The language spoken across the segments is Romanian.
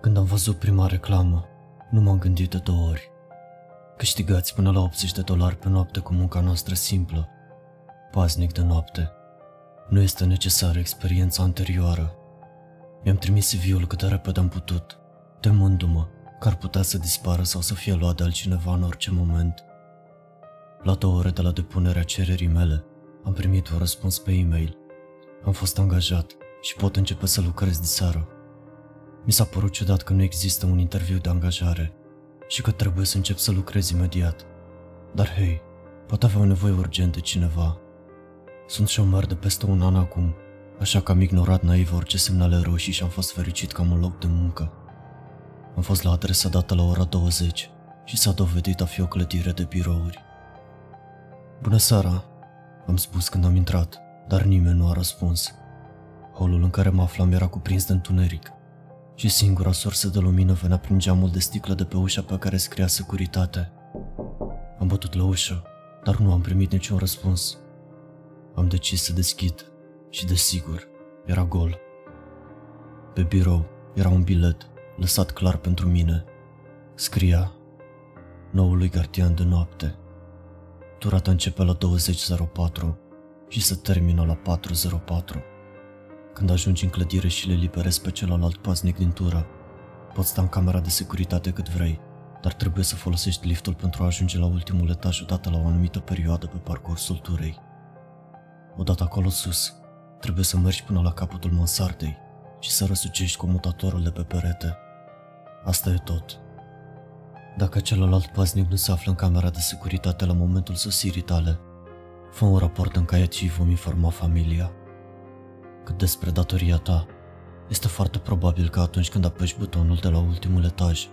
Când am văzut prima reclamă, nu m-am gândit de două ori. Câștigați până la 80 de dolari pe noapte cu munca noastră simplă. Paznic de noapte. Nu este necesară experiența anterioară. Mi-am trimis CV-ul cât de repede am putut, temându-mă că ar putea să dispară sau să fie luat de altcineva în orice moment. La două ore de la depunerea cererii mele, am primit un răspuns pe e-mail. Am fost angajat și pot începe să lucrez de seară. Mi s-a părut ciudat că nu există un interviu de angajare și că trebuie să încep să lucrez imediat. Dar hei, pot avea nevoie urgent de cineva. Sunt șomer de peste un an acum, așa că am ignorat naiv orice semnale roșii și am fost fericit că am un loc de muncă. Am fost la adresa dată la ora 20 și s-a dovedit a fi o clădire de birouri. Bună seara, am spus când am intrat, dar nimeni nu a răspuns. Holul în care mă aflam era cuprins de întuneric și singura sursă de lumină venea prin geamul de sticlă de pe ușa pe care scria securitate. Am bătut la ușă, dar nu am primit niciun răspuns. Am decis să deschid și, desigur, era gol. Pe birou era un bilet lăsat clar pentru mine. Scria Noului gardian de noapte. Turata începe la 20.04 și se termină la 4.04. Când ajungi în clădire și le liberezi pe celălalt paznic din tură, poți sta în camera de securitate cât vrei, dar trebuie să folosești liftul pentru a ajunge la ultimul etaj odată la o anumită perioadă pe parcursul turei. Odată acolo sus, trebuie să mergi până la capătul mansardei și să răsucești comutatorul de pe perete. Asta e tot. Dacă celălalt paznic nu se află în camera de securitate la momentul sosirii tale, fă un raport în caiet și vom informa familia. Cât despre datoria ta, este foarte probabil că atunci când apeși butonul de la ultimul etaj,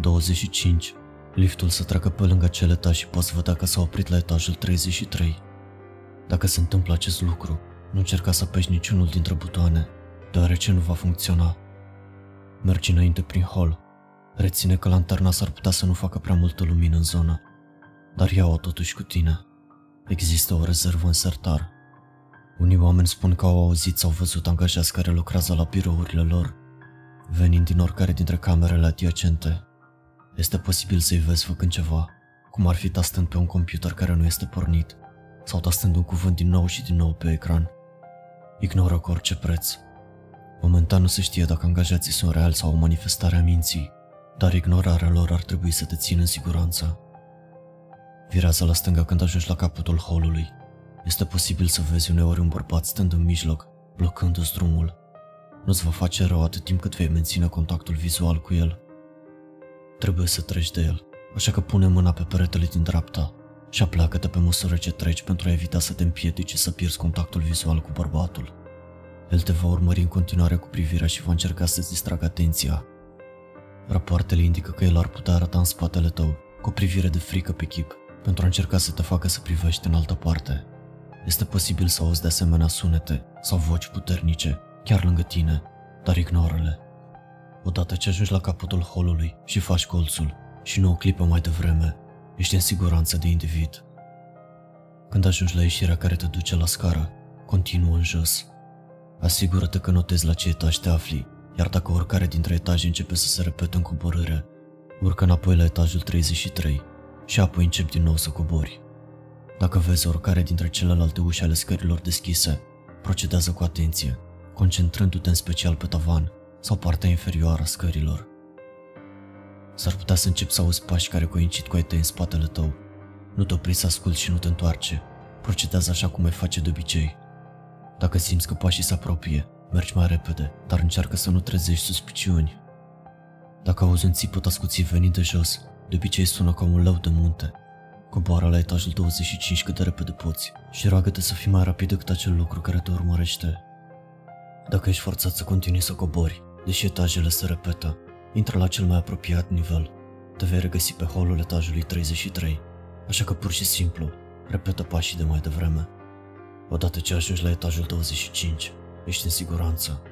25, liftul să treacă pe lângă acel etaj și poți vedea că s-a oprit la etajul 33. Dacă se întâmplă acest lucru, nu încerca să apeși niciunul dintre butoane, deoarece nu va funcționa. Mergi înainte prin hall. Reține că lanterna s-ar putea să nu facă prea multă lumină în zonă, dar ia-o totuși cu tine. Există o rezervă în sertar unii oameni spun că au auzit sau văzut angajați care lucrează la birourile lor, venind din oricare dintre camerele adiacente. Este posibil să-i vezi făcând ceva, cum ar fi tastând pe un computer care nu este pornit, sau tastând un cuvânt din nou și din nou pe ecran. Ignoră cu orice preț. Momentan nu se știe dacă angajații sunt reali sau o manifestare a minții, dar ignorarea lor ar trebui să te țină în siguranță. Virează la stânga când ajungi la capătul holului este posibil să vezi uneori un bărbat stând în mijloc, blocându-ți drumul. Nu-ți va face rău atât timp cât vei menține contactul vizual cu el. Trebuie să treci de el, așa că pune mâna pe peretele din dreapta și apleacă-te pe măsură ce treci pentru a evita să te împiedici să pierzi contactul vizual cu bărbatul. El te va urmări în continuare cu privirea și va încerca să-ți distragă atenția. Rapoartele indică că el ar putea arăta în spatele tău, cu o privire de frică pe chip, pentru a încerca să te facă să privești în altă parte. Este posibil să auzi de asemenea sunete sau voci puternice, chiar lângă tine, dar ignoră-le. Odată ce ajungi la capătul holului și faci colțul și nu o clipă mai devreme, ești în siguranță de individ. Când ajungi la ieșirea care te duce la scară, continuă în jos. Asigură-te că notezi la ce etaj te afli, iar dacă oricare dintre etaje începe să se repete în coborâre, urcă înapoi la etajul 33 și apoi începi din nou să cobori. Dacă vezi oricare dintre celelalte uși ale scărilor deschise, procedează cu atenție, concentrându-te în special pe tavan sau partea inferioară a scărilor. S-ar putea să începi să auzi pași care coincid cu ai tăi în spatele tău. Nu te opri să asculti și nu te întoarce. Procedează așa cum ai face de obicei. Dacă simți că pașii se apropie, mergi mai repede, dar încearcă să nu trezești suspiciuni. Dacă auzi un țipăt ascuțit venind de jos, de obicei sună ca un lău de munte Coboară la etajul 25 cât de repede poți și roagă-te să fii mai rapid decât acel lucru care te urmărește. Dacă ești forțat să continui să cobori, deși etajele se repetă, intră la cel mai apropiat nivel. Te vei regăsi pe holul etajului 33, așa că pur și simplu, repetă pașii de mai devreme. Odată ce ajungi la etajul 25, ești în siguranță.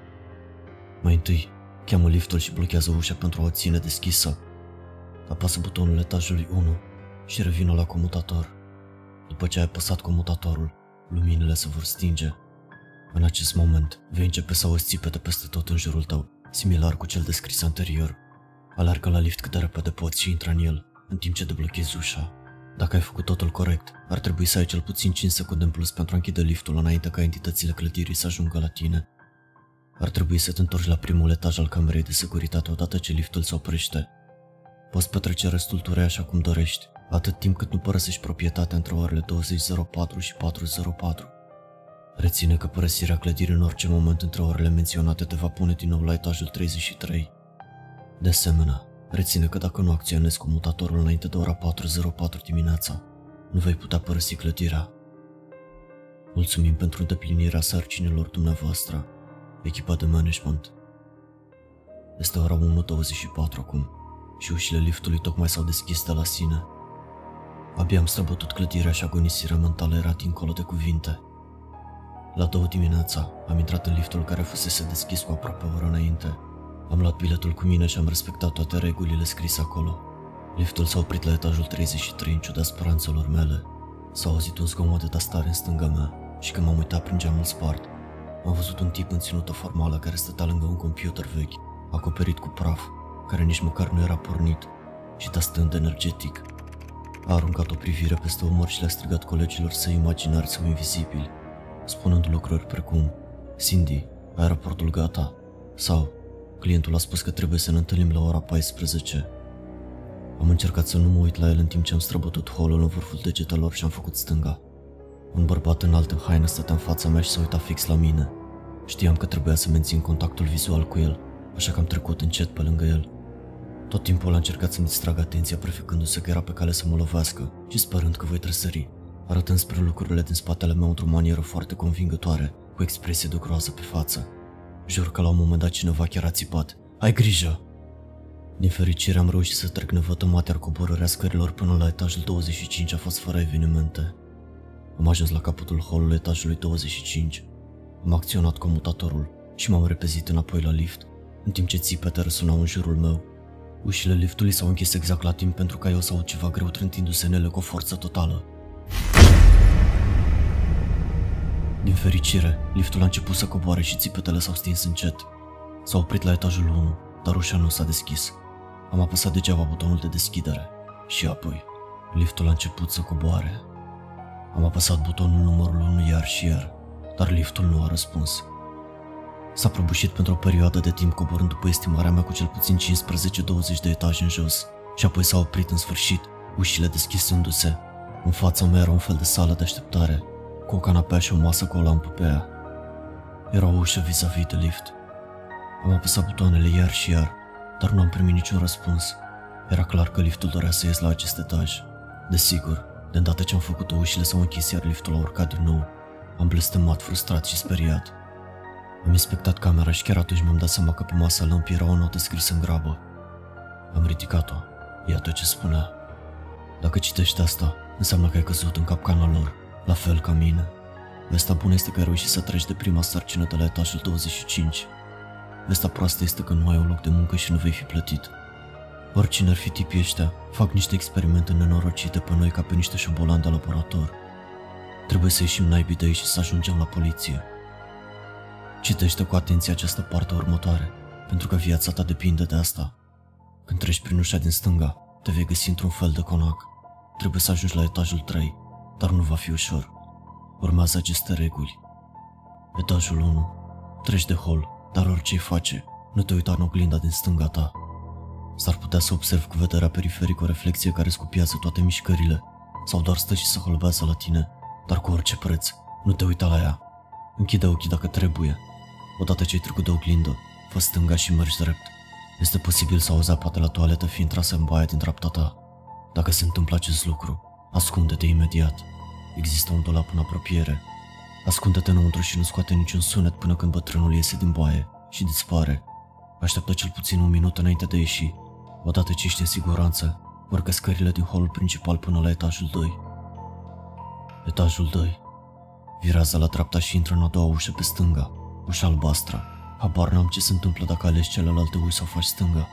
Mai întâi, cheamă liftul și blochează ușa pentru a o ține deschisă. Apasă butonul etajului 1 și revină la comutator. După ce ai apăsat comutatorul, luminile se vor stinge. În acest moment, vei începe să auzi țipete peste tot în jurul tău, similar cu cel descris anterior. Alergă la lift cât de repede poți și intră în el, în timp ce deblochezi ușa. Dacă ai făcut totul corect, ar trebui să ai cel puțin 5 secunde în plus pentru a închide liftul înainte ca entitățile clădirii să ajungă la tine. Ar trebui să te întorci la primul etaj al camerei de securitate odată ce liftul se oprește. Poți petrece restul turei așa cum dorești, atât timp cât nu părăsești proprietatea între orele 20.04 și 4.04. Reține că părăsirea clădirii în orice moment între orele menționate te va pune din nou la etajul 33. De asemenea, reține că dacă nu acționezi cu mutatorul înainte de ora 4.04 dimineața, nu vei putea părăsi clădirea. Mulțumim pentru îndeplinirea sarcinilor dumneavoastră, echipa de management. Este ora 1.24 acum și ușile liftului tocmai s-au deschis de la sine. Abia am străbătut clădirea și agonisirea mentală era dincolo de cuvinte. La două dimineața am intrat în liftul care fusese deschis cu aproape o oră înainte. Am luat biletul cu mine și am respectat toate regulile scrise acolo. Liftul s-a oprit la etajul 33 în ciuda speranțelor mele. S-a auzit un zgomot de tastare în stânga mea și când m-am uitat prin geamul spart, am văzut un tip în ținută formală care stătea lângă un computer vechi, acoperit cu praf, care nici măcar nu era pornit și tastând energetic. A aruncat o privire peste umăr și le-a strigat colegilor să imaginari sau invizibili, spunând lucruri precum Cindy, aeroportul gata sau clientul a spus că trebuie să ne întâlnim la ora 14. Am încercat să nu mă uit la el în timp ce am străbătut holul în vârful degetelor și am făcut stânga. Un bărbat înalt în haină stătea în fața mea și se uita fix la mine. Știam că trebuia să mențin contactul vizual cu el, așa că am trecut încet pe lângă el. Tot timpul a încercat să-mi distragă atenția, prefecându-se că era pe cale să mă lovească și sperând că voi tresări, arătând spre lucrurile din spatele meu într-o manieră foarte convingătoare, cu expresie de groază pe față. Jur că la un moment dat cineva chiar a țipat. Ai grijă! Din fericire am reușit să trec nevătămat, iar coborârea scărilor până la etajul 25 a fost fără evenimente. Am ajuns la capătul holului etajului 25. Am acționat comutatorul și m-am repezit înapoi la lift, în timp ce țipete răsunau în jurul meu. Ușile liftului s-au închis exact la timp pentru ca eu să aud ceva greu trântindu-se în ele cu o forță totală. Din fericire, liftul a început să coboare și țipetele s-au stins încet. S-a oprit la etajul 1, dar ușa nu s-a deschis. Am apăsat degeaba butonul de deschidere și apoi liftul a început să coboare. Am apăsat butonul numărul 1 iar și iar, dar liftul nu a răspuns. S-a prăbușit pentru o perioadă de timp coborând după estimarea mea cu cel puțin 15-20 de etaje în jos și apoi s-a oprit în sfârșit, ușile deschisându-se. În fața mea era un fel de sală de așteptare, cu o canapea și o masă cu o lampă pe ea. Era o ușă vis-a-vis de lift. Am apăsat butoanele iar și iar, dar nu am primit niciun răspuns. Era clar că liftul dorea să ies la acest etaj. Desigur, de îndată ce am făcut-o, ușile s-au închis, iar liftul a urcat din nou. Am blestemat, frustrat și speriat. Am inspectat camera și chiar atunci mi-am dat seama că pe masa lămpii era o notă scrisă în grabă. Am ridicat-o. Iată ce spunea. Dacă citești asta, înseamnă că ai căzut în capcana lor, la fel ca mine. Vestea bună este că ai reușit să treci de prima sarcină de la etajul 25. Vestea proastă este că nu ai un loc de muncă și nu vei fi plătit. Oricine ar fi tipii ăștia, fac niște experimente nenorocite pe noi ca pe niște șobolani de laborator. Trebuie să ieșim naibii de aici și să ajungem la poliție. Citește cu atenție această parte următoare, pentru că viața ta depinde de asta. Când treci prin ușa din stânga, te vei găsi într-un fel de conac. Trebuie să ajungi la etajul 3, dar nu va fi ușor. Urmează aceste reguli. Etajul 1. Treci de hol, dar orice face, nu te uita în oglinda din stânga ta. S-ar putea să observi cu vederea periferică o reflexie care scupiază toate mișcările, sau doar stă și să holbează la tine, dar cu orice preț, nu te uita la ea. Închide ochii dacă trebuie. Odată ce ai trecut de oglindă, fă stânga și mergi drept. Este posibil să auzi apa de la toaletă fiind trasă în baia din dreapta ta. Dacă se întâmplă acest lucru, ascunde-te imediat. Există un dulap în apropiere. Ascunde-te înăuntru și nu scoate niciun sunet până când bătrânul iese din baie și dispare. Așteaptă cel puțin un minut înainte de a ieși. Odată ce ești în siguranță, urcă scările din holul principal până la etajul 2. Etajul 2. Virează la dreapta și intră în a doua ușă pe stânga, ușa albastră. Habar n-am ce se întâmplă dacă alegi celelalte uși sau faci stânga.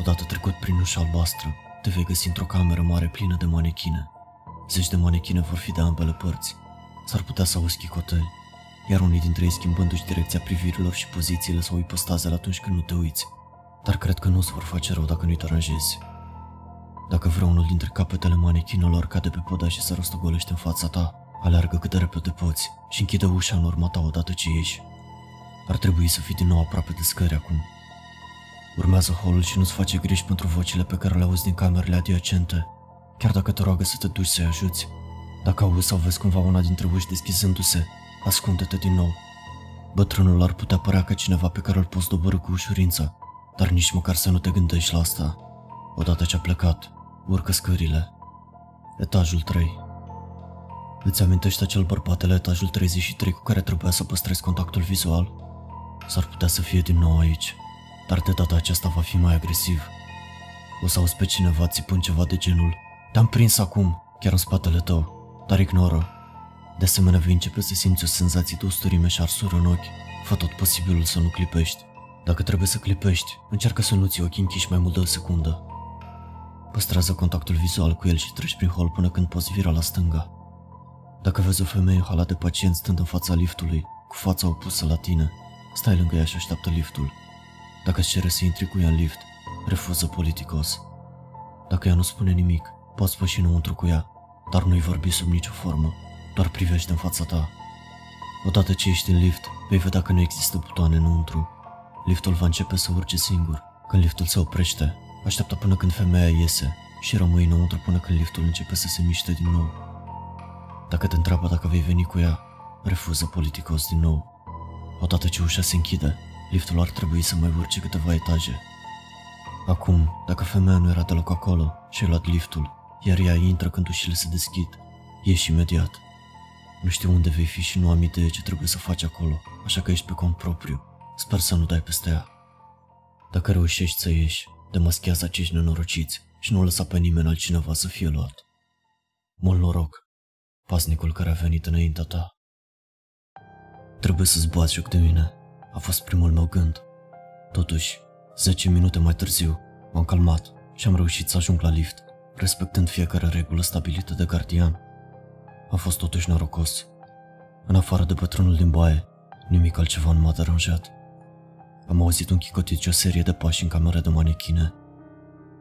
Odată trecut prin ușa albastră, te vei găsi într-o cameră mare plină de manechine. Zeci de manechine vor fi de ambele părți. S-ar putea să auzi chicoteli. iar unii dintre ei schimbându-și direcția privirilor și pozițiile sau ipostazele atunci când nu te uiți. Dar cred că nu se vor face rău dacă nu-i deranjezi. Dacă vreunul dintre capetele manechinelor cade pe poda și se rostogolește în fața ta, aleargă cât de repede poți și închide ușa în urma ta odată ce ieși. Ar trebui să fii din nou aproape de scări acum. Urmează holul și nu-ți face griji pentru vocile pe care le auzi din camerele adiacente, chiar dacă te roagă să te duci să-i ajuți. Dacă auzi sau vezi cumva una dintre uși deschizându-se, ascunde-te din nou. Bătrânul ar putea părea ca cineva pe care îl poți dobărâ cu ușurință, dar nici măcar să nu te gândești la asta. Odată ce a plecat, urcă scările. Etajul 3 Îți amintești acel bărbat de la etajul 33 cu care trebuia să păstrezi contactul vizual? S-ar putea să fie din nou aici, dar de data aceasta va fi mai agresiv. O să auzi pe cineva țipând ceva de genul Te-am prins acum, chiar în spatele tău, dar ignoră. De asemenea vei începe să simți o senzație de usturime și arsură în ochi. Fă tot posibilul să nu clipești. Dacă trebuie să clipești, încearcă să nu ți ochii închiși mai mult de o secundă. Păstrează contactul vizual cu el și treci prin hol până când poți vira la stânga. Dacă vezi o femeie în halat de pacient stând în fața liftului, cu fața opusă la tine, stai lângă ea și așteaptă liftul. Dacă îți cere să intri cu ea în lift, refuză politicos. Dacă ea nu spune nimic, poți păși înăuntru cu ea, dar nu-i vorbi sub nicio formă, doar privește în fața ta. Odată ce ești în lift, vei vedea că nu există butoane înăuntru. Liftul va începe să urce singur. Când liftul se oprește, așteaptă până când femeia iese și rămâi înăuntru până când liftul începe să se miște din nou. Dacă te întreabă dacă vei veni cu ea, refuză politicos din nou. Odată ce ușa se închide, liftul ar trebui să mai urce câteva etaje. Acum, dacă femeia nu era deloc acolo și ai luat liftul, iar ea intră când ușile se deschid, ieși imediat. Nu știu unde vei fi și nu am idee ce trebuie să faci acolo, așa că ești pe cont propriu. Sper să nu dai peste ea. Dacă reușești să ieși, demaschează acești nenorociți și nu lăsa pe nimeni altcineva să fie luat. Mult noroc, pasnicul care a venit înaintea ta. Trebuie să-ți bați joc de mine, a fost primul meu gând. Totuși, 10 minute mai târziu, m-am calmat și am reușit să ajung la lift, respectând fiecare regulă stabilită de gardian. A fost totuși norocos. În afară de bătrânul din baie, nimic altceva nu m-a deranjat. Am auzit un chicotit și o serie de pași în camera de manechine,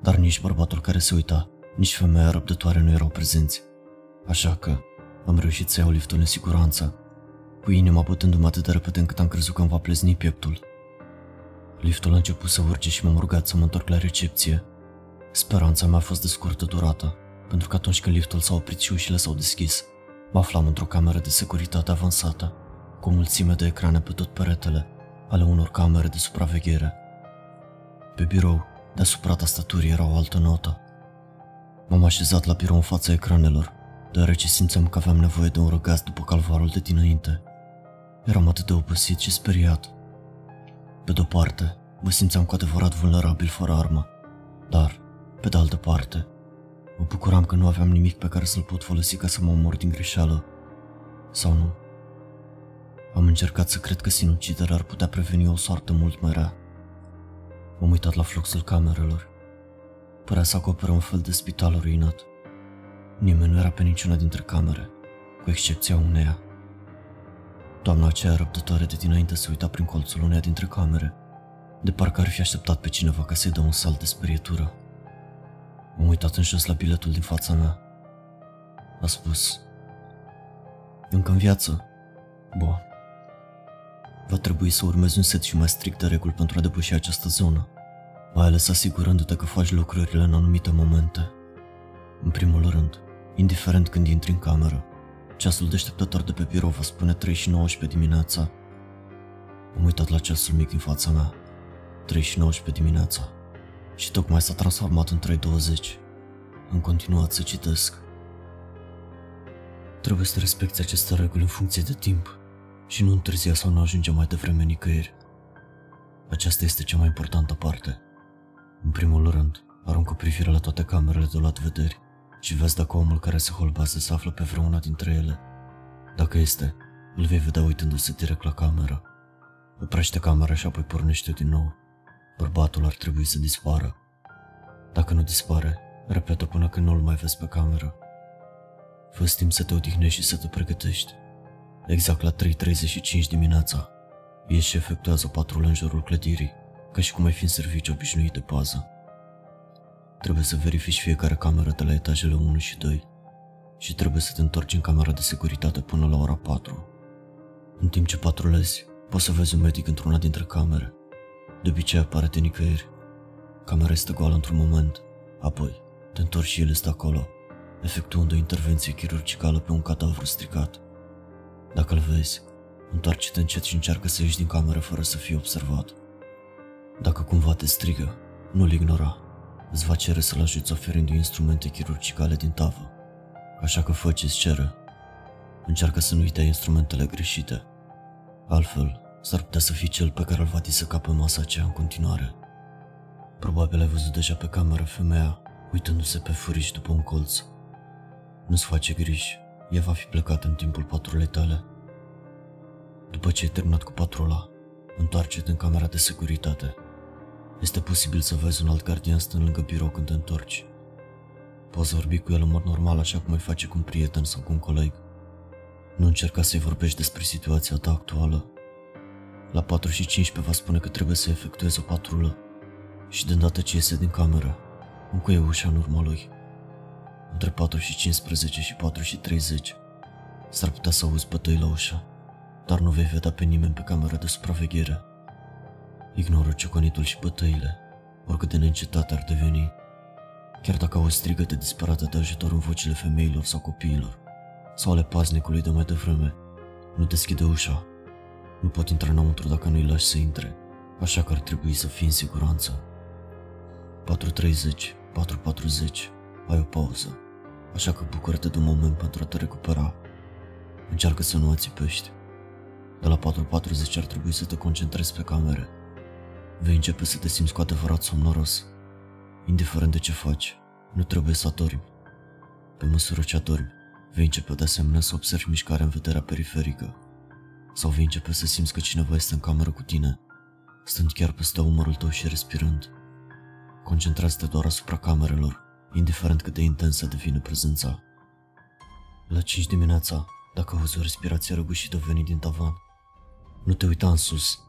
dar nici bărbatul care se uita, nici femeia răbdătoare nu erau prezenți. Așa că am reușit să iau liftul în siguranță, cu inima bătându-mă atât de repede încât am crezut că îmi va plezni pieptul. Liftul a început să urce și m-am rugat să mă întorc la recepție. Speranța mea a fost de scurtă durată, pentru că atunci când liftul s-a oprit și ușile s-au deschis, mă aflam într-o cameră de securitate avansată, cu o mulțime de ecrane pe tot peretele, ale unor camere de supraveghere. Pe birou, deasupra tastaturii era o altă notă. M-am așezat la birou în fața ecranelor, deoarece simțeam că aveam nevoie de un răgaz după calvarul de dinainte. Eram atât de obosit și speriat. Pe de-o parte, mă simțeam cu adevărat vulnerabil fără armă, dar, pe de altă parte, mă bucuram că nu aveam nimic pe care să-l pot folosi ca să mă omor din greșeală. Sau nu. Am încercat să cred că sinuciderea ar putea preveni o soartă mult mai rea. M-am uitat la fluxul camerelor. Părea să acopere un fel de spital ruinat. Nimeni nu era pe niciuna dintre camere, cu excepția uneia. Doamna aceea răbdătoare de dinainte se uita prin colțul uneia dintre camere, de parcă ar fi așteptat pe cineva ca să-i dă un salt de sperietură. M-am uitat în jos la biletul din fața mea. A spus, încă în viață? Bun. Va trebui să urmezi un set și mai strict de reguli pentru a depăși această zonă, mai ales asigurându-te că faci lucrurile în anumite momente. În primul rând, indiferent când intri în cameră, ceasul deșteptător de pe birou va spune 3 și 19 dimineața. Am uitat la ceasul mic din fața mea, 3 și 19 dimineața, și tocmai s-a transformat în 3.20. Am continuat să citesc. Trebuie să respecti aceste reguli în funcție de timp și nu întârzia sau nu ajunge mai devreme nicăieri. Aceasta este cea mai importantă parte. În primul rând, arunc o privire la toate camerele de luat vederi și vezi dacă omul care se holbează se află pe vreuna dintre ele. Dacă este, îl vei vedea uitându-se direct la cameră. Oprește camera și apoi pornește din nou. Bărbatul ar trebui să dispară. Dacă nu dispare, repetă până când nu-l mai vezi pe cameră. Fă timp să te odihnești și să te pregătești. Exact la 3.35 dimineața, ies și efectuează o patrulă în jurul clădirii, ca și cum ai fi în serviciu obișnuit de pază. Trebuie să verifici fiecare cameră de la etajele 1 și 2 și trebuie să te întorci în camera de securitate până la ora 4. În timp ce patrulezi, poți să vezi un medic într-una dintre camere. De obicei apare de nicăieri. Camera este goală într-un moment, apoi te întorci și el este acolo, efectuând o intervenție chirurgicală pe un cadavru stricat. Dacă îl vezi, întoarce-te încet și încearcă să ieși din cameră fără să fii observat. Dacă cumva te strigă, nu-l ignora. Îți va cere să-l ajuți oferind instrumente chirurgicale din tavă. Așa că fă ce-ți cere. Încearcă să nu-i dai instrumentele greșite. Altfel, s-ar putea să fii cel pe care îl va disăca pe masa aceea în continuare. Probabil ai văzut deja pe cameră femeia, uitându-se pe furiș după un colț. Nu-ți face griji, ea va fi plecat în timpul patrulei tale. După ce ai terminat cu patrula, întoarce-te în camera de securitate. Este posibil să vezi un alt gardian stând lângă birou când te întorci. Poți vorbi cu el în mod normal așa cum ai face cu un prieten sau cu un coleg. Nu încerca să-i vorbești despre situația ta actuală. La 4 și 15 va spune că trebuie să efectuezi o patrulă și de îndată ce iese din cameră, încuie ușa în urma lui. Între 4 și 15 și 4 și 30 s-ar putea să auzi bătăi la ușă, dar nu vei vedea pe nimeni pe camera de supraveghere. Ignoră ciocănitul și bătăile, oricât de neîncetate ar deveni, chiar dacă auzi strigăte disperate de ajutor în vocile femeilor sau copiilor, sau ale paznicului de mai devreme. Nu deschide ușa. Nu pot intra înăuntru dacă nu-i lași să intre, așa că ar trebui să fii în siguranță. 4.30, 4.40, ai o pauză, așa că bucură-te de un moment pentru a te recupera. Încearcă să nu ațipești. De la 4.40 ar trebui să te concentrezi pe camere. Vei începe să te simți cu adevărat somnoros. Indiferent de ce faci, nu trebuie să adormi. Pe măsură ce adormi, vei începe de asemenea să observi mișcarea în vederea periferică. Sau vei începe să simți că cineva este în cameră cu tine, stând chiar peste umărul tău și respirând. Concentrează-te doar asupra camerelor, indiferent cât de intensă devine prezența. La 5 dimineața, dacă auzi o respirație răgușită venind din tavan, nu te uita în sus.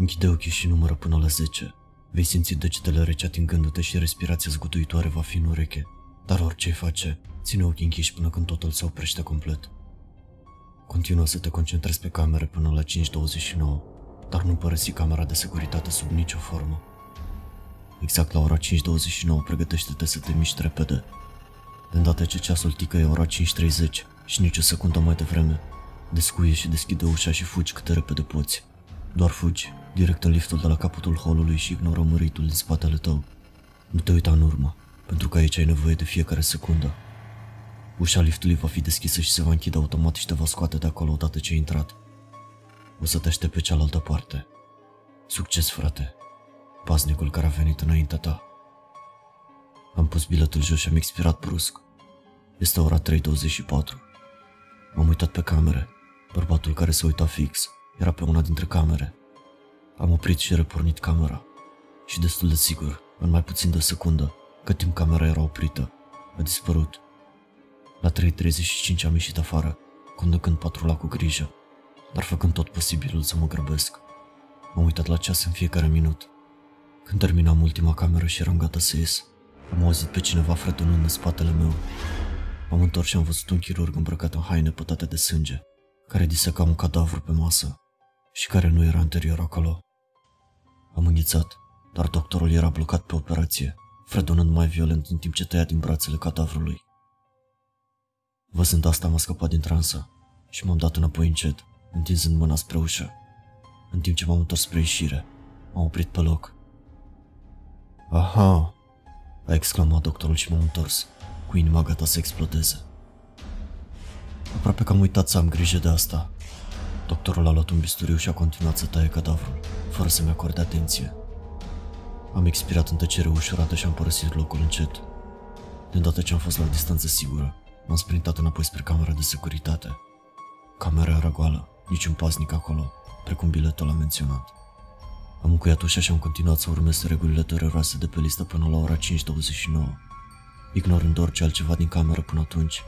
Închide ochii și numără până la 10. Vei simți degetele rece atingându-te și respirația zguduitoare va fi în ureche. Dar orice ai face, ține ochii închiși până când totul se oprește complet. Continuă să te concentrezi pe camere până la 5.29, dar nu părăsi camera de securitate sub nicio formă. Exact la ora 5.29 pregătește-te să te miști repede. De îndată ce ceasul tică e ora 5.30 și nici o secundă mai devreme, descuie și deschide ușa și fugi cât de repede poți. Doar fugi, direct în liftul de la capătul holului și ignoră măritul din spatele tău. Nu te uita în urmă, pentru că aici ai nevoie de fiecare secundă. Ușa liftului va fi deschisă și se va închide automat și te va scoate de acolo odată ce ai intrat. O să te aștept pe cealaltă parte. Succes, frate! Paznicul care a venit înaintea ta. Am pus biletul jos și am expirat brusc. Este ora 3.24. M-am uitat pe camere. Bărbatul care se uita fix era pe una dintre camere. Am oprit și repornit camera. Și destul de sigur, în mai puțin de o secundă, cât timp camera era oprită, a dispărut. La 3.35 am ieșit afară, conducând patrula cu grijă, dar făcând tot posibilul să mă grăbesc. M-am uitat la ceas în fiecare minut. Când terminam ultima cameră și eram gata să ies, am auzit pe cineva fretunând în spatele meu. M-am întors și am văzut un chirurg îmbrăcat în haine pătate de sânge, care diseca un cadavru pe masă și care nu era anterior acolo. Am înghițat, dar doctorul era blocat pe operație, fredonând mai violent în timp ce tăia din brațele cadavrului. Văzând asta, m-a scăpat din transă și m-am dat înapoi încet, întinzând mâna spre ușă. În timp ce m-am întors spre ieșire, m-am oprit pe loc. Aha, a exclamat doctorul și m-am întors, cu inima gata să explodeze. Aproape că am uitat să am grijă de asta. Doctorul a luat un bisturiu și a continuat să taie cadavrul, fără să-mi acorde atenție. Am expirat în tăcere ușurată și am părăsit locul încet. De îndată ce am fost la o distanță sigură, m-am sprintat înapoi spre camera de securitate. Camera era goală, niciun pasnic acolo, precum biletul a menționat. Am încuiat ușa și am continuat să urmez regulile dureroase de pe listă până la ora 5.29, ignorând orice altceva din cameră până atunci.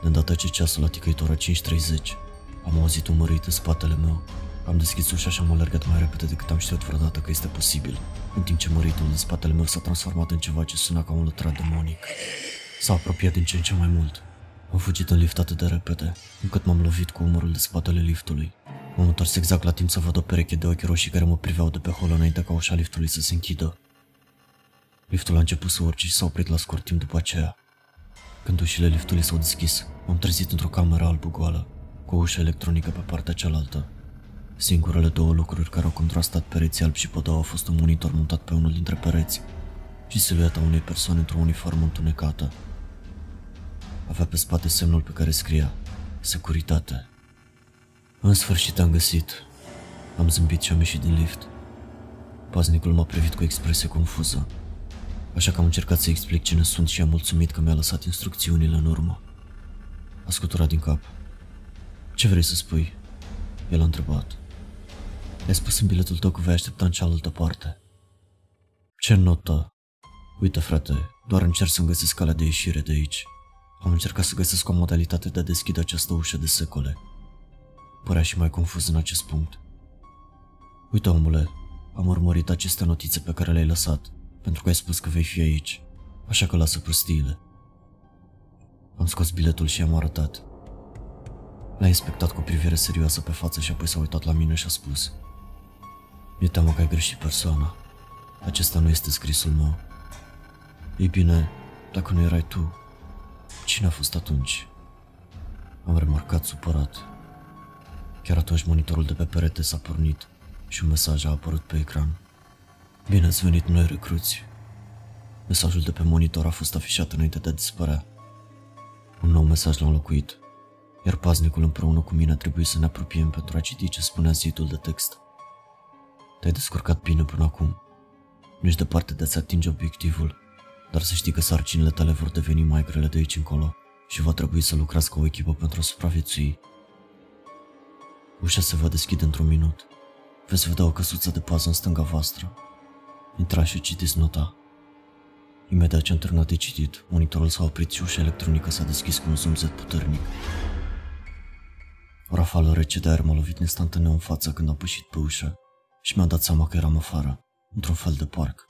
De îndată ce ceasul a ticăit ora 5.30, Am auzit un mărit în spatele meu. Am deschis ușa și am alergat mai repede decât am știut vreodată că este posibil, în timp ce măritul din spatele meu s-a transformat în ceva ce suna ca un lătrat demonic. S-a apropiat din ce în ce mai mult. Am fugit în lift atât de repede, încât m-am lovit cu umărul de spatele liftului. M-am întors exact la timp să văd o pereche de ochi roșii care mă priveau de pe hol înainte ca ușa liftului să se închidă. Liftul a început să urce și s-a oprit la scurt timp după aceea. Când ușile liftului s-au deschis, m-am trezit într-o cameră albă goală, cu o ușă electronică pe partea cealaltă. Singurele două lucruri care au contrastat pereții albi și podau au fost un monitor montat pe unul dintre pereți și silueta unei persoane într-o uniformă întunecată. Avea pe spate semnul pe care scria Securitate. În sfârșit am găsit. Am zâmbit și am ieșit din lift. Paznicul m-a privit cu expresie confuză, așa că am încercat să explic cine sunt și am mulțumit că mi-a lăsat instrucțiunile în urmă. A scuturat din cap. Ce vrei să spui? El a întrebat. I-ai spus în biletul tău că vei aștepta în cealaltă parte. Ce notă? Uite, frate, doar încerc să-mi găsesc calea de ieșire de aici. Am încercat să găsesc o modalitate de a deschide această ușă de secole. Părea și mai confuz în acest punct. Uite, omule, am urmărit aceste notițe pe care le-ai lăsat, pentru că ai spus că vei fi aici, așa că lasă prostiile. Am scos biletul și i-am arătat. L-a inspectat cu privire serioasă pe față și apoi s-a uitat la mine și a spus Mi-e teamă că ai greșit persoana. Acesta nu este scrisul meu. Ei bine, dacă nu erai tu, cine a fost atunci? Am remarcat supărat. Chiar atunci monitorul de pe perete s-a pornit și un mesaj a apărut pe ecran. Bine ați venit noi recruți. Mesajul de pe monitor a fost afișat înainte de a dispărea. Un nou mesaj l-a înlocuit, iar paznicul împreună cu mine trebuie să ne apropiem pentru a citi ce spunea zidul de text. Te-ai descurcat bine până acum. Nu ești departe de a-ți atinge obiectivul, dar să știi că sarcinile tale vor deveni mai grele de aici încolo și va trebui să lucrați ca o echipă pentru a supraviețui. Ușa se va deschide într-un minut. Veți vedea o căsuță de pază în stânga voastră. Intrați și citiți nota. Imediat ce am terminat de citit, monitorul s-a oprit și ușa electronică s-a deschis cu un zumzet puternic. O rafală rece de aer m-a lovit instantaneu în față când am pășit pe ușă și mi-am dat seama că eram afară, într-un fel de parc.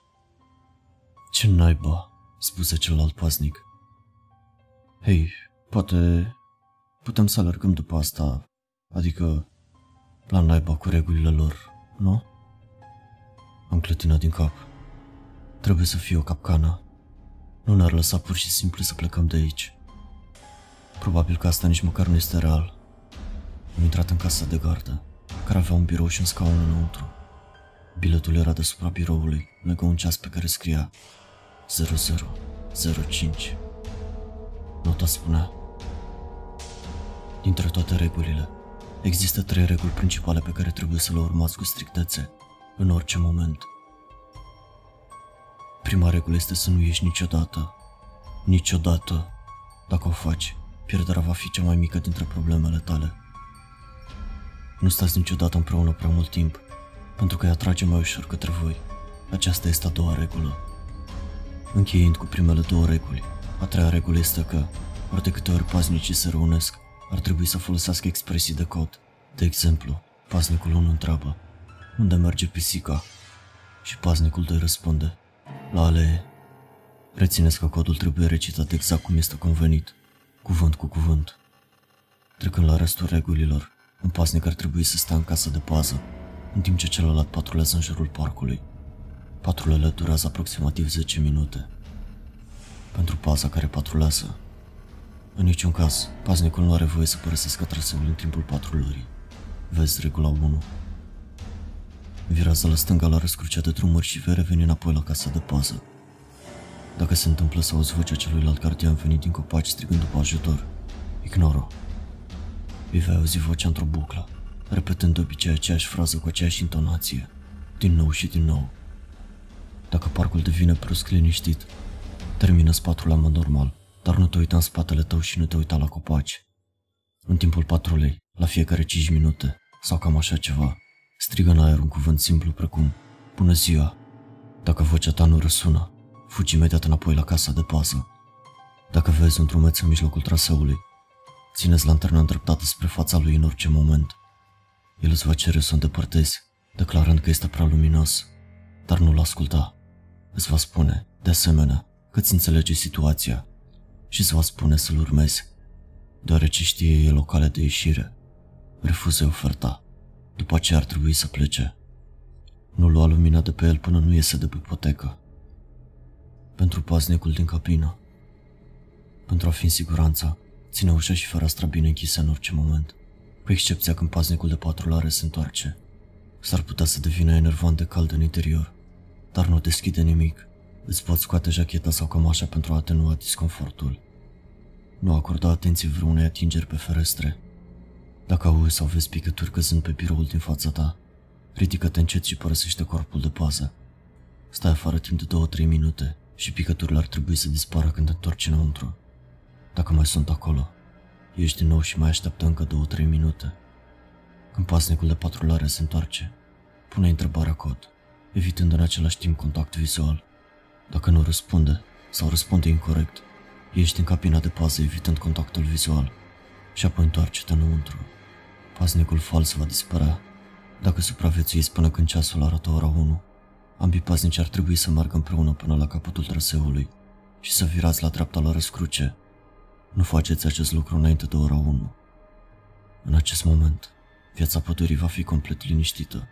Ce naiba, spuse celălalt paznic. Hei, poate putem să alergăm după asta, adică la naiba cu regulile lor, nu? Am clătinat din cap. Trebuie să fie o capcană. Nu ne-ar lăsa pur și simplu să plecăm de aici. Probabil că asta nici măcar nu este real. Am intrat în casa de gardă, care avea un birou și un scaun înăuntru. Biletul era deasupra biroului, lângă un ceas pe care scria 0005. Nota spunea Dintre toate regulile, există trei reguli principale pe care trebuie să le urmați cu strictețe, în orice moment. Prima regulă este să nu ieși niciodată. Niciodată. Dacă o faci, pierderea va fi cea mai mică dintre problemele tale. Nu stați niciodată împreună prea mult timp, pentru că îi atrage mai ușor către voi. Aceasta este a doua regulă. Încheiind cu primele două reguli, a treia regulă este că, ori de câte ori paznicii se reunesc, ar trebui să folosească expresii de cod. De exemplu, paznicul 1 întreabă, unde merge pisica? Și paznicul 2 răspunde, la alee. Rețineți că codul trebuie recitat exact cum este convenit, cuvânt cu cuvânt. Trecând la restul regulilor, un pasnic ar trebui să stea în casă de pază, în timp ce celălalt patrulează în jurul parcului. Patrulele durează aproximativ 10 minute. Pentru paza care patrulează, în niciun caz, paznicul nu are voie să părăsească traseul în timpul patrulării. Vezi regula 1. Virează la stânga la răscrucea de drumuri și vei reveni înapoi la casa de pază. Dacă se întâmplă să auzi vocea celuilalt gardian venit din copaci strigând după ajutor, ignoro. Îi vei auzi vocea într-o buclă, repetând de obicei aceeași frază cu aceeași intonație, din nou și din nou. Dacă parcul devine brusc liniștit, termină spatul la mod normal, dar nu te uita în spatele tău și nu te uita la copaci. În timpul patrulei, la fiecare 5 minute, sau cam așa ceva, strigă în aer un cuvânt simplu precum Bună ziua! Dacă vocea ta nu răsună, fugi imediat înapoi la casa de pază. Dacă vezi un drumeț în mijlocul traseului, Țineți lanterna îndreptată spre fața lui în orice moment. El îți va cere să o îndepărtezi, declarând că este prea luminos, dar nu-l asculta. Îți va spune, de asemenea, că ți înțelege situația și îți va spune să-l urmezi, deoarece știe el o cale de ieșire. Refuză oferta. După aceea ar trebui să plece. Nu lua lumina de pe el până nu iese de pe potecă. Pentru paznicul din cabină. Pentru a fi în siguranță, ține ușa și fereastra bine închise în orice moment, cu excepția când paznicul de patrulare se întoarce. S-ar putea să devină enervant de cald în interior, dar nu deschide nimic. Îți poți scoate jacheta sau cămașa pentru a atenua disconfortul. Nu acorda atenție vreunei atingeri pe ferestre. Dacă auzi sau vezi picături căzând pe biroul din fața ta, ridică-te încet și părăsește corpul de pază. Stai afară timp de 2-3 minute și picăturile ar trebui să dispară când te întorci înăuntru. Dacă mai sunt acolo, ești din nou și mai așteaptă încă 2-3 minute. Când pasnicul de patrulare se întoarce, pune întrebarea cod, evitând în același timp contact vizual. Dacă nu răspunde sau răspunde incorrect, ești în cabina de pază evitând contactul vizual și apoi întoarce-te înăuntru. Pasnicul fals va dispărea dacă supraviețuiți până când ceasul arată ora 1. Ambii paznici ar trebui să meargă împreună până la capătul traseului și să virați la dreapta la răscruce. Nu faceți acest lucru înainte de ora 1. În acest moment, viața pădurii va fi complet liniștită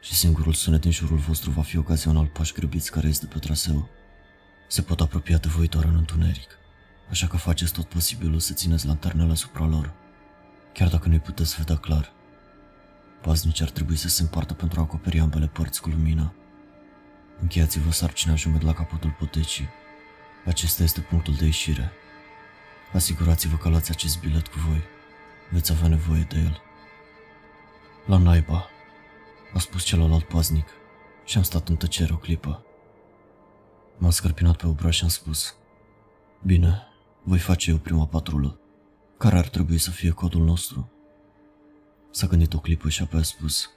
și singurul sunet din jurul vostru va fi ocazional pași grăbiți care este pe traseu. Se pot apropia de voi doar în întuneric, așa că faceți tot posibilul să țineți lanternele asupra lor, chiar dacă nu-i puteți vedea clar. Paznici ar trebui să se împartă pentru a acoperi ambele părți cu lumina. Încheiați-vă sarcina jumătate la capătul potecii. Acesta este punctul de ieșire. Asigurați-vă că luați acest bilet cu voi. Veți avea nevoie de el. La naiba, a spus celălalt paznic și am stat în tăcere o clipă. M-am scărpinat pe obraj și am spus Bine, voi face eu prima patrulă. Care ar trebui să fie codul nostru? S-a gândit o clipă și apoi a spus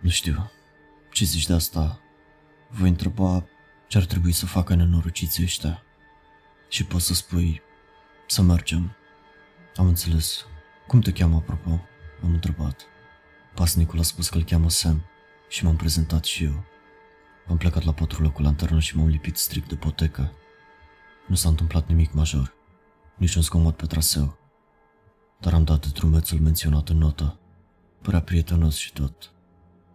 Nu știu, ce zici de asta? Voi întreba ce ar trebui să facă nenorociții ăștia. Și poți să spui să mergem. Am înțeles. Cum te cheamă, apropo? Am întrebat. Pasnicul a spus că îl cheamă Sam și m-am prezentat și eu. Am plecat la patrulă cu lanternă și m-am lipit strict de potecă. Nu s-a întâmplat nimic major, nici un scomod pe traseu. Dar am dat drumețul menționat în notă. Părea prietenos și tot.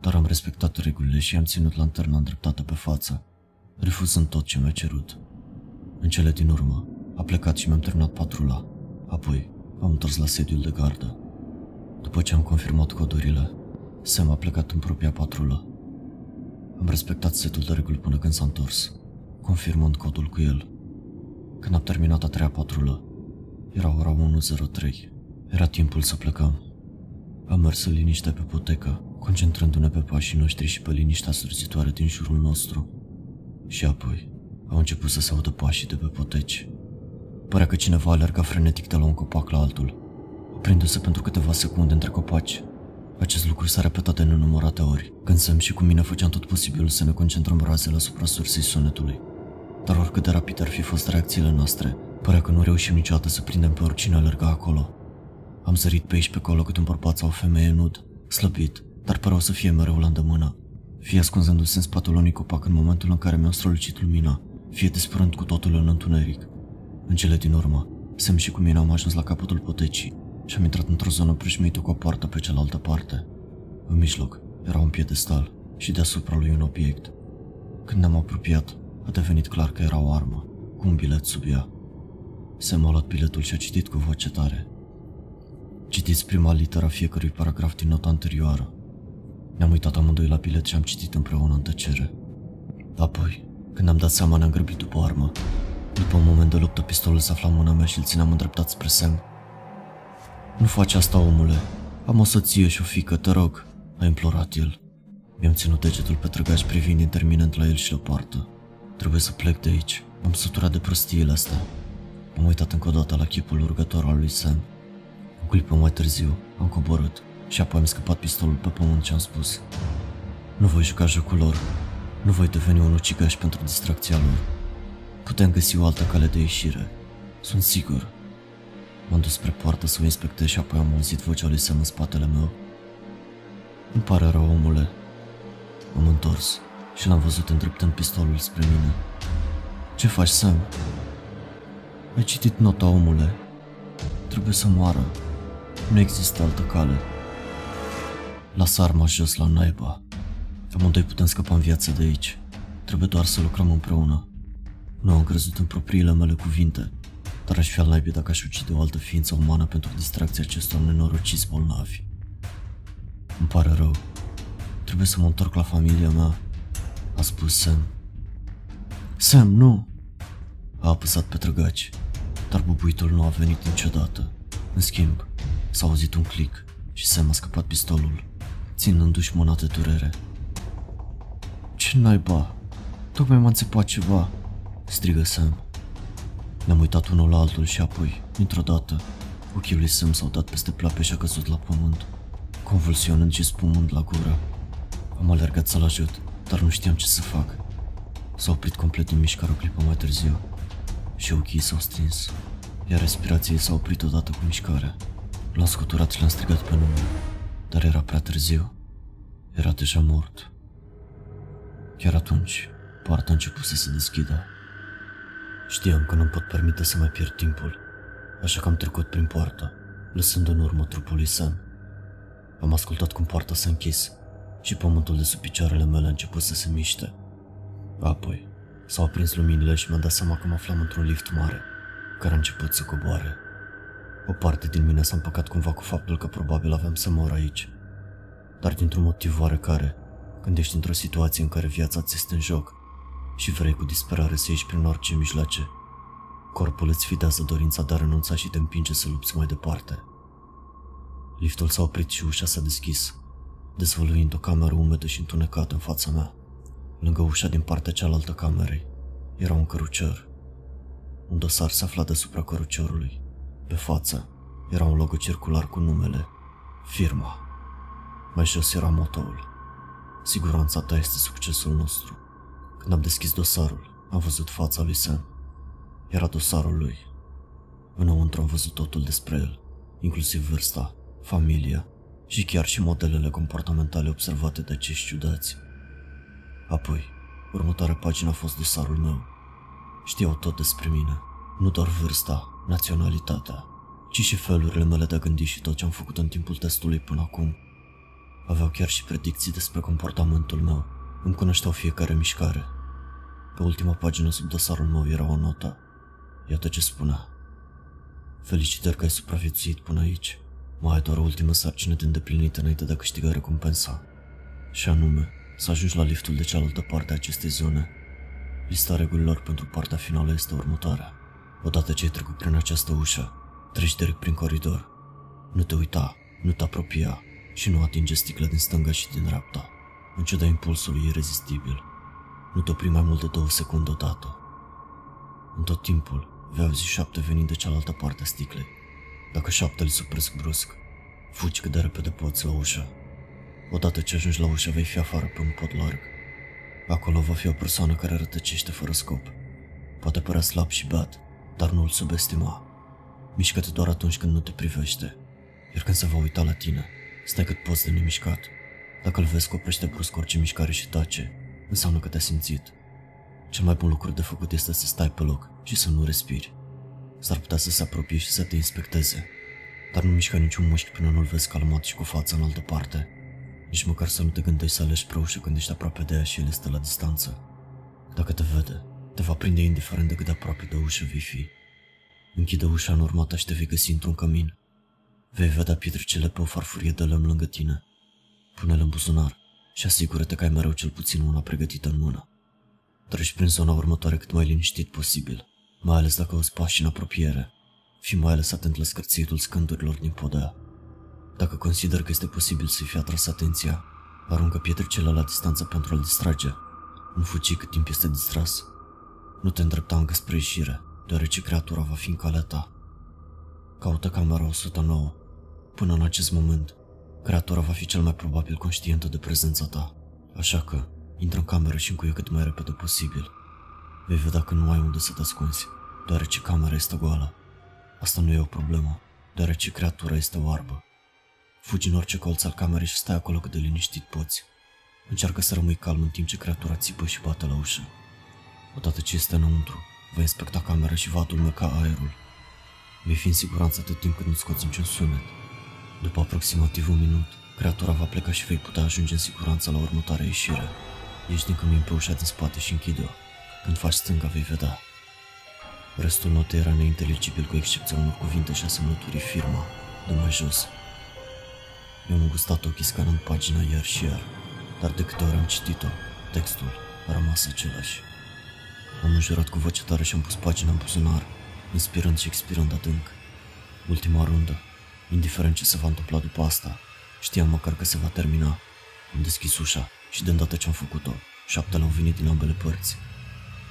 Dar am respectat regulile și am ținut lanterna îndreptată pe față, refuzând tot ce mi-a cerut. În cele din urmă, a plecat și mi-am terminat patrula. Apoi, am întors la sediul de gardă. După ce am confirmat codurile, Sam a plecat în propria patrulă. Am respectat setul de reguli până când s-a întors, confirmând codul cu el. Când am terminat a treia patrulă, era ora 1.03. Era timpul să plecăm. Am mers în liniște pe potecă, concentrându-ne pe pașii noștri și pe liniștea surzitoare din jurul nostru. Și apoi au început să se audă pașii de pe poteci. Părea că cineva alerga frenetic de la un copac la altul, oprindu-se pentru câteva secunde între copaci. Acest lucru s-a repetat de nenumărate ori, când Sam și cu mine făceam tot posibilul să ne concentrăm razele asupra sursei sunetului. Dar oricât de rapid ar fi fost reacțiile noastre, părea că nu reușim niciodată să prindem pe oricine alerga acolo. Am sărit pe aici pe acolo cât un bărbat sau o femeie nud, slăbit, dar păreau să fie mereu la îndemână. Fie ascunzându-se în spatul unui copac în momentul în care mi-au strălucit lumina, fie dispărând cu totul în întuneric. În cele din urmă, Sam și cu mine am ajuns la capătul potecii și am intrat într-o zonă prășmită cu o poartă pe cealaltă parte. În mijloc era un piedestal și deasupra lui un obiect. Când ne-am apropiat, a devenit clar că era o armă, cu un bilet sub ea. Sam a luat biletul și a citit cu voce tare. Citiți prima literă fiecărui paragraf din nota anterioară. Ne-am uitat amândoi la bilet și am citit împreună în tăcere. Apoi, când am dat seama, ne-am grăbit după armă. După un moment de luptă, pistolul se afla în mâna mea și îl țineam îndreptat spre Sam. Nu faci asta, omule. Am o soție și o fică, te rog, a implorat el. Mi-am ținut degetul pe trăgaș privind interminent la el și la poartă. Trebuie să plec de aici. Am săturat de prostiile astea. Am uitat încă o dată la chipul urgător al lui Sam. O clipă mai târziu, am coborât și apoi am scăpat pistolul pe pământ și am spus Nu voi juca jocul lor. Nu voi deveni un ucigaș pentru distracția lor. Putem găsi o altă cale de ieșire. Sunt sigur. M-am dus spre poartă să o inspectez și apoi am auzit vocea lui Sam în spatele meu. Îmi pare rău, omule. M-am întors și l-am văzut îndreptând pistolul spre mine. Ce faci, Sam? Ai citit nota, omule. Trebuie să moară. Nu există altă cale. Lasă arma jos la naiba. Amândoi putem scăpa în viață de aici. Trebuie doar să lucrăm împreună. Nu am crezut în propriile mele cuvinte, dar aș fi al naibii dacă aș ucide o altă ființă umană pentru distracția acestor nenorociți bolnavi. Îmi pare rău. Trebuie să mă întorc la familia mea, a spus Sam. Sam, nu! A apăsat pe trăgaci, dar bubuitul nu a venit niciodată. În schimb, s-a auzit un click și Sam a scăpat pistolul, ținându-și mâna de durere. Ce naiba? Tocmai m-a înțepat ceva, strigă Sam. Ne-am uitat unul la altul și apoi, dintr-o dată, ochii lui Sam s-au dat peste plape și a căzut la pământ, convulsionând și spumând la gură. Am alergat să-l ajut, dar nu știam ce să fac. S-a oprit complet din mișcare o clipă mai târziu și ochii s-au stins, iar respirația s-a oprit odată cu mișcarea. L-am scuturat și l-am strigat pe nume, dar era prea târziu. Era deja mort. Chiar atunci, poarta a început să se deschidă. Știam că nu pot permite să mai pierd timpul, așa că am trecut prin poartă, lăsând în urmă trupul lui Sam. Am ascultat cum poarta s-a închis și pământul de sub picioarele mele a început să se miște. Apoi, s-au aprins luminile și mi-am dat seama că mă aflam într-un lift mare, care a început să coboare. O parte din mine s-a împăcat cumva cu faptul că probabil aveam să mor aici. Dar dintr-un motiv oarecare, când ești într-o situație în care viața ți este în joc și vrei cu disperare să ieși prin orice mijloace, corpul îți fidează dorința de a renunța și te împinge să lupți mai departe. Liftul s-a oprit și ușa s-a deschis, dezvăluind o cameră umedă și întunecată în fața mea. Lângă ușa din partea cealaltă camerei era un cărucior. Un dosar se afla deasupra căruciorului. Pe față era un logo circular cu numele Firma. Mai jos era motoul Siguranța ta este succesul nostru. Când am deschis dosarul, am văzut fața lui Sam. Era dosarul lui. Înăuntru am văzut totul despre el, inclusiv vârsta, familia și chiar și modelele comportamentale observate de acești ciudați. Apoi, următoarea pagină a fost dosarul meu. Știau tot despre mine, nu doar vârsta, naționalitatea, ci și felurile mele de a gândi și tot ce am făcut în timpul testului până acum. Aveau chiar și predicții despre comportamentul meu. Îmi cunoșteau fiecare mișcare. Pe ultima pagină sub dosarul meu era o notă. Iată ce spunea. Felicitări că ai supraviețuit până aici. Mai ai doar o ultimă sarcină de îndeplinit înainte de a câștiga recompensa. Și anume, să ajungi la liftul de cealaltă parte a acestei zone. Lista regulilor pentru partea finală este următoarea. Odată ce ai trecut prin această ușă, treci direct prin coridor. Nu te uita, nu te apropia, și nu atinge sticla din stânga și din dreapta, în ciuda impulsului irezistibil. Nu te opri mai mult de două secunde odată. În tot timpul, vei auzi șapte venind de cealaltă parte a sticlei. Dacă șaptele se opresc brusc, fugi cât de repede poți la ușă. Odată ce ajungi la ușă, vei fi afară pe un pod larg. Acolo va fi o persoană care rătăcește fără scop. Poate părea slab și beat, dar nu îl subestima. Mișcă-te doar atunci când nu te privește, iar când se va uita la tine, Stai cât poți de nemișcat. Dacă îl vezi că oprește brusc orice mișcare și tace, înseamnă că te-a simțit. Cel mai bun lucru de făcut este să stai pe loc și să nu respiri. S-ar putea să se apropie și să te inspecteze, dar nu mișca niciun mușchi până nu-l vezi calmat și cu fața în altă parte. Nici măcar să nu te gândești să alegi ușă când ești aproape de ea și el este la distanță. Dacă te vede, te va prinde indiferent de cât de aproape de ușă vei fi. Închide ușa în urma ta și te vei găsi într-un cămin Vei vedea pietricele pe o farfurie de lemn lângă tine. Pune-le în buzunar și asigură-te că ai mereu cel puțin una pregătită în mână. Treci prin zona următoare cât mai liniștit posibil, mai ales dacă auzi pași în apropiere. Fii mai ales atent la scârțitul scândurilor din podea. Dacă consider că este posibil să-i fi atras atenția, aruncă pietricele la distanță pentru a-l distrage. Nu fugi cât timp este distras. Nu te îndrepta încă spre ieșire, deoarece creatura va fi în calea ta. Caută camera 109 Până în acest moment, creatora va fi cel mai probabil conștientă de prezența ta, așa că intră în cameră și încuie cât mai repede posibil. Vei vedea că nu ai unde să te ascunzi, deoarece camera este goală. Asta nu e o problemă, deoarece creatura este oarbă. Fugi în orice colț al camerei și stai acolo cât de liniștit poți. Încearcă să rămâi calm în timp ce creatura țipă și bate la ușă. Odată ce este înăuntru, va inspecta camera și va adulmeca aerul. Vei fi în siguranță atât timp cât nu scoți niciun sunet. După aproximativ un minut, creatura va pleca și vei putea ajunge în siguranță la următoarea ieșire. Ești din cămin pe ușa din spate și închide-o. Când faci stânga, vei vedea. Restul notei era neinteligibil cu excepția unor cuvinte și asemănăturii firma, de mai jos. Eu am gustat ochii scanând pagina iar și iar, dar de câte ori am citit-o, textul a rămas același. Am înjurat cu voce tare și am pus pagina în buzunar, inspirând și expirând adânc. Ultima rundă, indiferent ce se va întâmpla după asta, știam măcar că se va termina. Am deschis ușa și de îndată ce am făcut-o, șaptele au venit din ambele părți.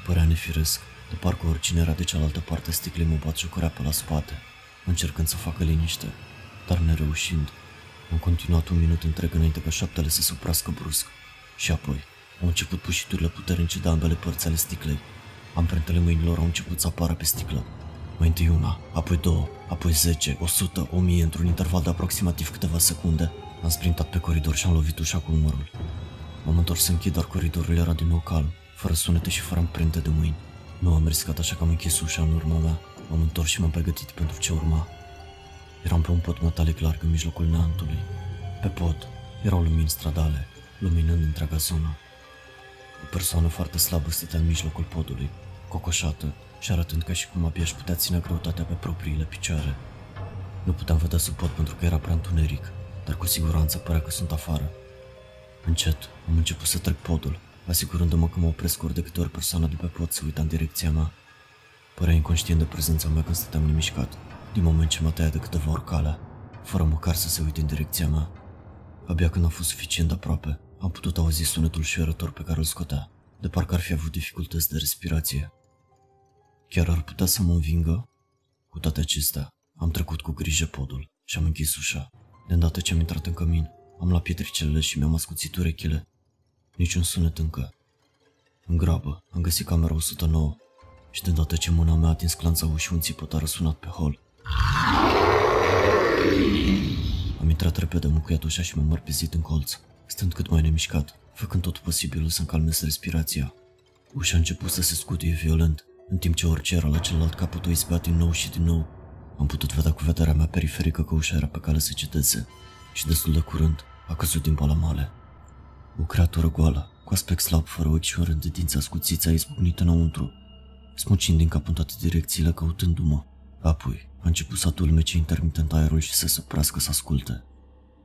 Părea nefiresc, de parcă oricine era de cealaltă parte a sticlei mă bat jucărea pe la spate, încercând să facă liniște, dar nereușind. Am continuat un minut întreg înainte ca șaptele să se oprească brusc și apoi au început pușiturile puternice de ambele părți ale sticlei. Amprentele mâinilor au început să apară pe sticlă. Mai întâi una, apoi două, apoi zece, o sută, o mie într-un interval de aproximativ câteva secunde. Am sprintat pe coridor și am lovit ușa cu umărul. M-am întors să închid, dar coridorul era din nou calm, fără sunete și fără amprente de mâini. Nu am riscat așa că am închis ușa în urma mea. M-am întors și m-am pregătit pentru ce urma. Eram pe un pod metalic larg în mijlocul neantului. Pe pod erau lumini stradale, luminând întreaga zonă. O persoană foarte slabă stătea în mijlocul podului, cocoșată și arătând ca și cum abia își putea ține greutatea pe propriile picioare. Nu puteam vedea sub pod pentru că era prea întuneric, dar cu siguranță părea că sunt afară. Încet am început să trec podul, asigurându-mă că mă opresc ori de câte ori persoana de pe pod se uita în direcția mea. Părea inconștient de prezența mea când stăteam nemișcat, din moment ce mă tăia de câteva ori calea, fără măcar să se uite în direcția mea. Abia când am fost suficient de aproape, am putut auzi sunetul șuierător pe care îl scotea, de parcă ar fi avut dificultăți de respirație. Chiar ar putea să mă învingă? Cu toate acestea, am trecut cu grijă podul și am închis ușa. De îndată ce am intrat în cămin, am luat pietricelele și mi-am ascuțit urechile. Niciun sunet încă. În grabă, am găsit camera 109 și de îndată ce mâna mea a atins clanța ușii, un țipăt a răsunat pe hol. Am intrat repede, am încuiat ușa și m-am mărpezit în colț, stând cât mai nemișcat, făcând tot posibilul să-mi calmez respirația. Ușa a început să se scutie violent, în timp ce orice era la celălalt capăt o izbea din nou și din nou. Am putut vedea cu vederea mea periferică că ușa era pe cale să cedeze și destul de curând a căzut din palamale. O creatură goală, cu aspect slab, fără ochi și un rând de dinți ascuțiți, a izbucnit înăuntru, smucind din cap în toate direcțiile căutându-mă. Apoi a început să adulmece intermitent aerul și să se oprească să asculte.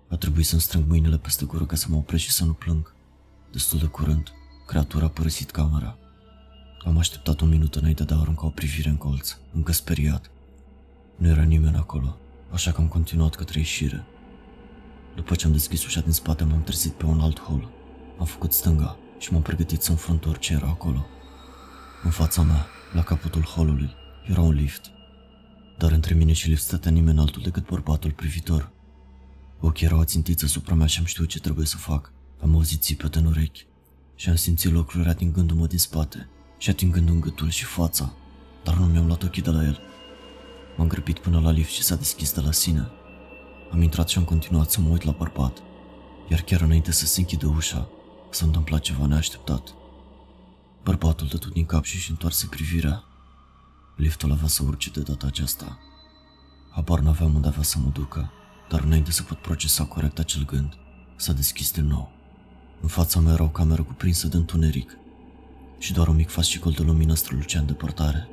A trebuit să-mi strâng mâinile peste gură ca să mă opresc și să nu plâng. Destul de curând, creatura a părăsit camera. Am așteptat un minut înainte de a arunca o privire în colț, încă speriat. Nu era nimeni acolo, așa că am continuat către ieșire. După ce am deschis ușa din spate, m-am trezit pe un alt hol. Am făcut stânga și m-am pregătit să înfrunt orice era acolo. În fața mea, la capătul holului, era un lift. Dar între mine și lift stătea nimeni altul decât bărbatul privitor. Ochii erau ațintiți asupra mea și am știut ce trebuie să fac. Am auzit țipete în urechi și am simțit lucruri atingându-mă din spate și atingându-mi gâtul și fața, dar nu mi-am luat ochii de la el. M-am grăbit până la lift și s-a deschis de la sine. Am intrat și am continuat să mă uit la bărbat, iar chiar înainte să se închidă ușa, s-a întâmplat ceva neașteptat. Bărbatul dădu din cap și își întoarse privirea. Liftul avea să urce de data aceasta. Habar n-aveam unde avea să mă ducă, dar înainte să pot procesa corect acel gând, s-a deschis din nou. În fața mea era o cameră cuprinsă de întuneric și doar un mic fascicol de lumină strălucea în depărtare.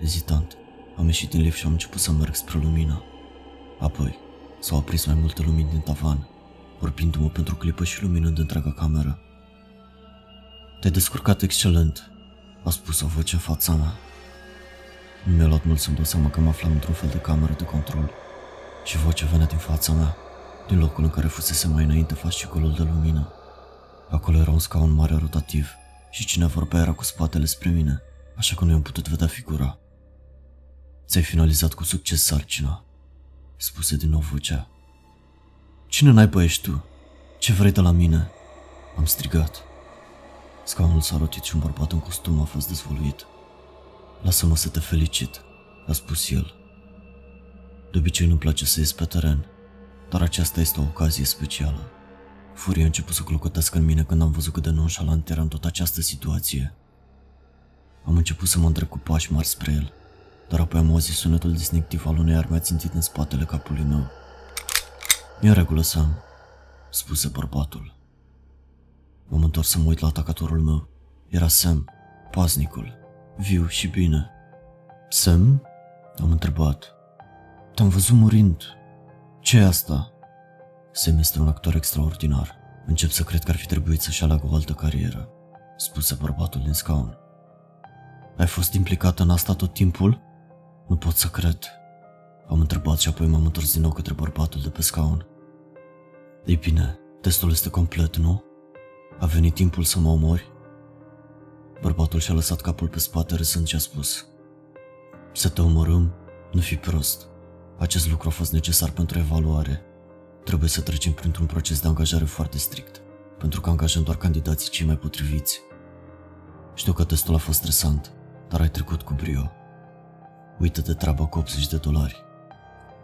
Ezitant, am ieșit din lift și am început să merg spre lumină. Apoi, s-au aprins mai multe lumini din tavan, vorbindu-mă pentru clipă și luminând întreaga cameră. Te-ai descurcat excelent, a spus o voce în fața mea. Nu mi-a luat mult să-mi dau seama că mă aflam într-un fel de cameră de control și vocea venea din fața mea, din locul în care fusese mai înainte fascicolul de lumină. Acolo era un scaun mare rotativ și cine vorbea era cu spatele spre mine, așa că nu i-am putut vedea figura. Ți-ai finalizat cu succes sarcina, spuse din nou vocea. Cine naiba ești tu? Ce vrei de la mine? Am strigat. Scaunul s-a rotit și un bărbat în costum a fost dezvoluit. Lasă-mă să te felicit, a spus el. De obicei nu-mi place să ies pe teren, dar aceasta este o ocazie specială. Furia a început să clocotească în mine când am văzut cât de nonșalant era în toată această situație. Am început să mă întreb cu pași mari spre el, dar apoi am auzit sunetul distinctiv al unei arme țintit în spatele capului meu. E în regulă, Sam, spuse bărbatul. M-am întors să mă uit la atacatorul meu. Era Sam, paznicul, viu și bine. Sam? Am întrebat. Te-am văzut murind. ce e asta? Sam este un actor extraordinar. Încep să cred că ar fi trebuit să-și aleagă o altă carieră, spuse bărbatul din scaun. Ai fost implicat în asta tot timpul? Nu pot să cred. Am întrebat și apoi m-am întors din nou către bărbatul de pe scaun. Ei bine, testul este complet, nu? A venit timpul să mă omori? Bărbatul și-a lăsat capul pe spate râsând și a spus Să te omorâm? Nu fi prost. Acest lucru a fost necesar pentru evaluare. Trebuie să trecem printr-un proces de angajare foarte strict, pentru că angajăm doar candidații cei mai potriviți. Știu că testul a fost stresant, dar ai trecut cu brio. Uită de treaba cu 80 de dolari.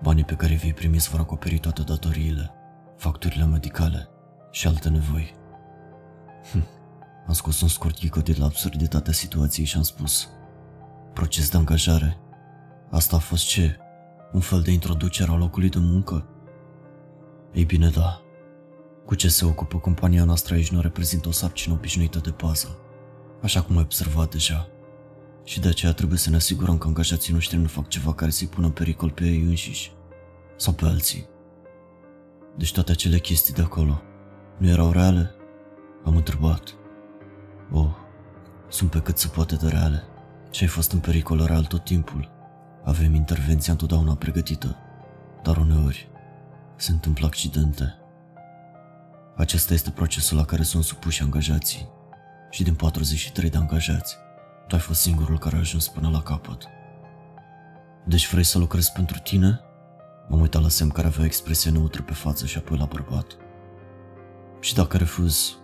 Banii pe care vei primi vor acoperi toate datoriile, facturile medicale și alte nevoi. Hm. Am scos un scurt ghicot de la absurditatea situației și am spus Proces de angajare? Asta a fost ce? Un fel de introducere a locului de muncă? Ei bine, da. Cu ce se ocupă compania noastră aici nu reprezintă o sarcină obișnuită de bază, așa cum ai observat deja. Și de aceea trebuie să ne asigurăm că angajații noștri nu fac ceva care să-i pună în pericol pe ei înșiși sau pe alții. Deci toate acele chestii de acolo nu erau reale? Am întrebat. Oh, sunt pe cât se poate de reale. Și ai fost în pericol real tot timpul. Avem intervenția întotdeauna pregătită, dar uneori se întâmplă accidente. Acesta este procesul la care sunt supuși angajații. Și din 43 de angajați, tu ai fost singurul care a ajuns până la capăt. Deci vrei să lucrezi pentru tine? M-am uitat la semn care avea expresie neutră pe față și apoi la bărbat. Și dacă refuz,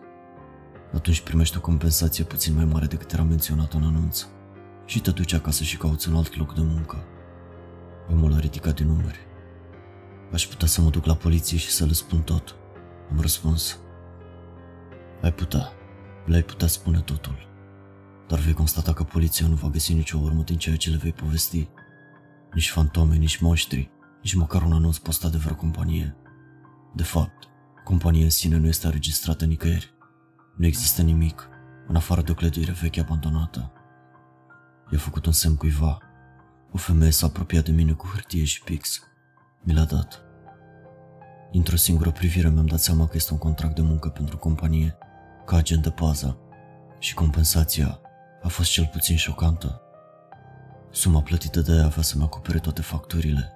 atunci primești o compensație puțin mai mare decât era menționat în anunț și te duci acasă și cauți un alt loc de muncă. Omul a ridicat din numeri. Aș putea să mă duc la poliție și să le spun tot. Am răspuns. Ai putea. Le-ai putea spune totul. Dar vei constata că poliția nu va găsi nicio urmă din ceea ce le vei povesti. Nici fantome, nici moștri, nici măcar un anunț postat de vreo companie. De fapt, compania în sine nu este înregistrată nicăieri. Nu există nimic, în afară de o clădire veche abandonată. I-a făcut un semn cuiva. O femeie s-a apropiat de mine cu hârtie și pix. Mi l-a dat. Dintr-o singură privire mi-am dat seama că este un contract de muncă pentru companie, ca agent de pază, și compensația a fost cel puțin șocantă. Suma plătită de ea avea să-mi acopere toate facturile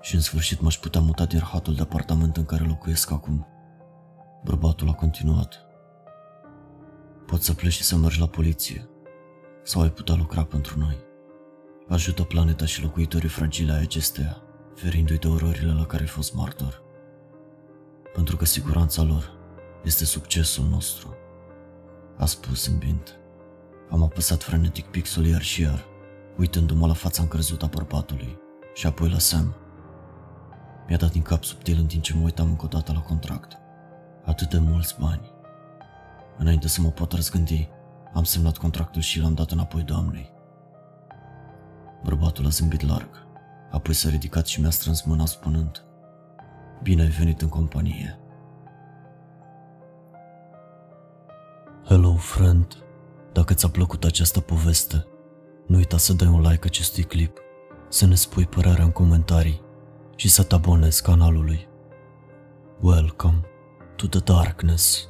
și în sfârșit m-aș putea muta din rahatul de apartament în care locuiesc acum. Bărbatul a continuat. Poți să pleci și să mergi la poliție. Sau ai putea lucra pentru noi. Ajută planeta și locuitorii fragile ai acesteia, ferindu-i de ororile la care ai fost martor. Pentru că siguranța lor este succesul nostru. A spus în bint. Am apăsat frenetic pixul iar și iar, uitându-mă la fața încrezut a bărbatului și apoi la Sam. Mi-a dat din cap subtil în timp ce mă uitam încă o dată la contract. Atât de mulți bani. Înainte să mă pot răzgândi, am semnat contractul și l-am dat înapoi doamnei. Bărbatul a zâmbit larg, apoi s-a ridicat și mi-a strâns mâna spunând Bine ai venit în companie. Hello, friend. Dacă ți-a plăcut această poveste, nu uita să dai un like acestui clip, să ne spui părerea în comentarii și să te abonezi canalului. Welcome to the darkness.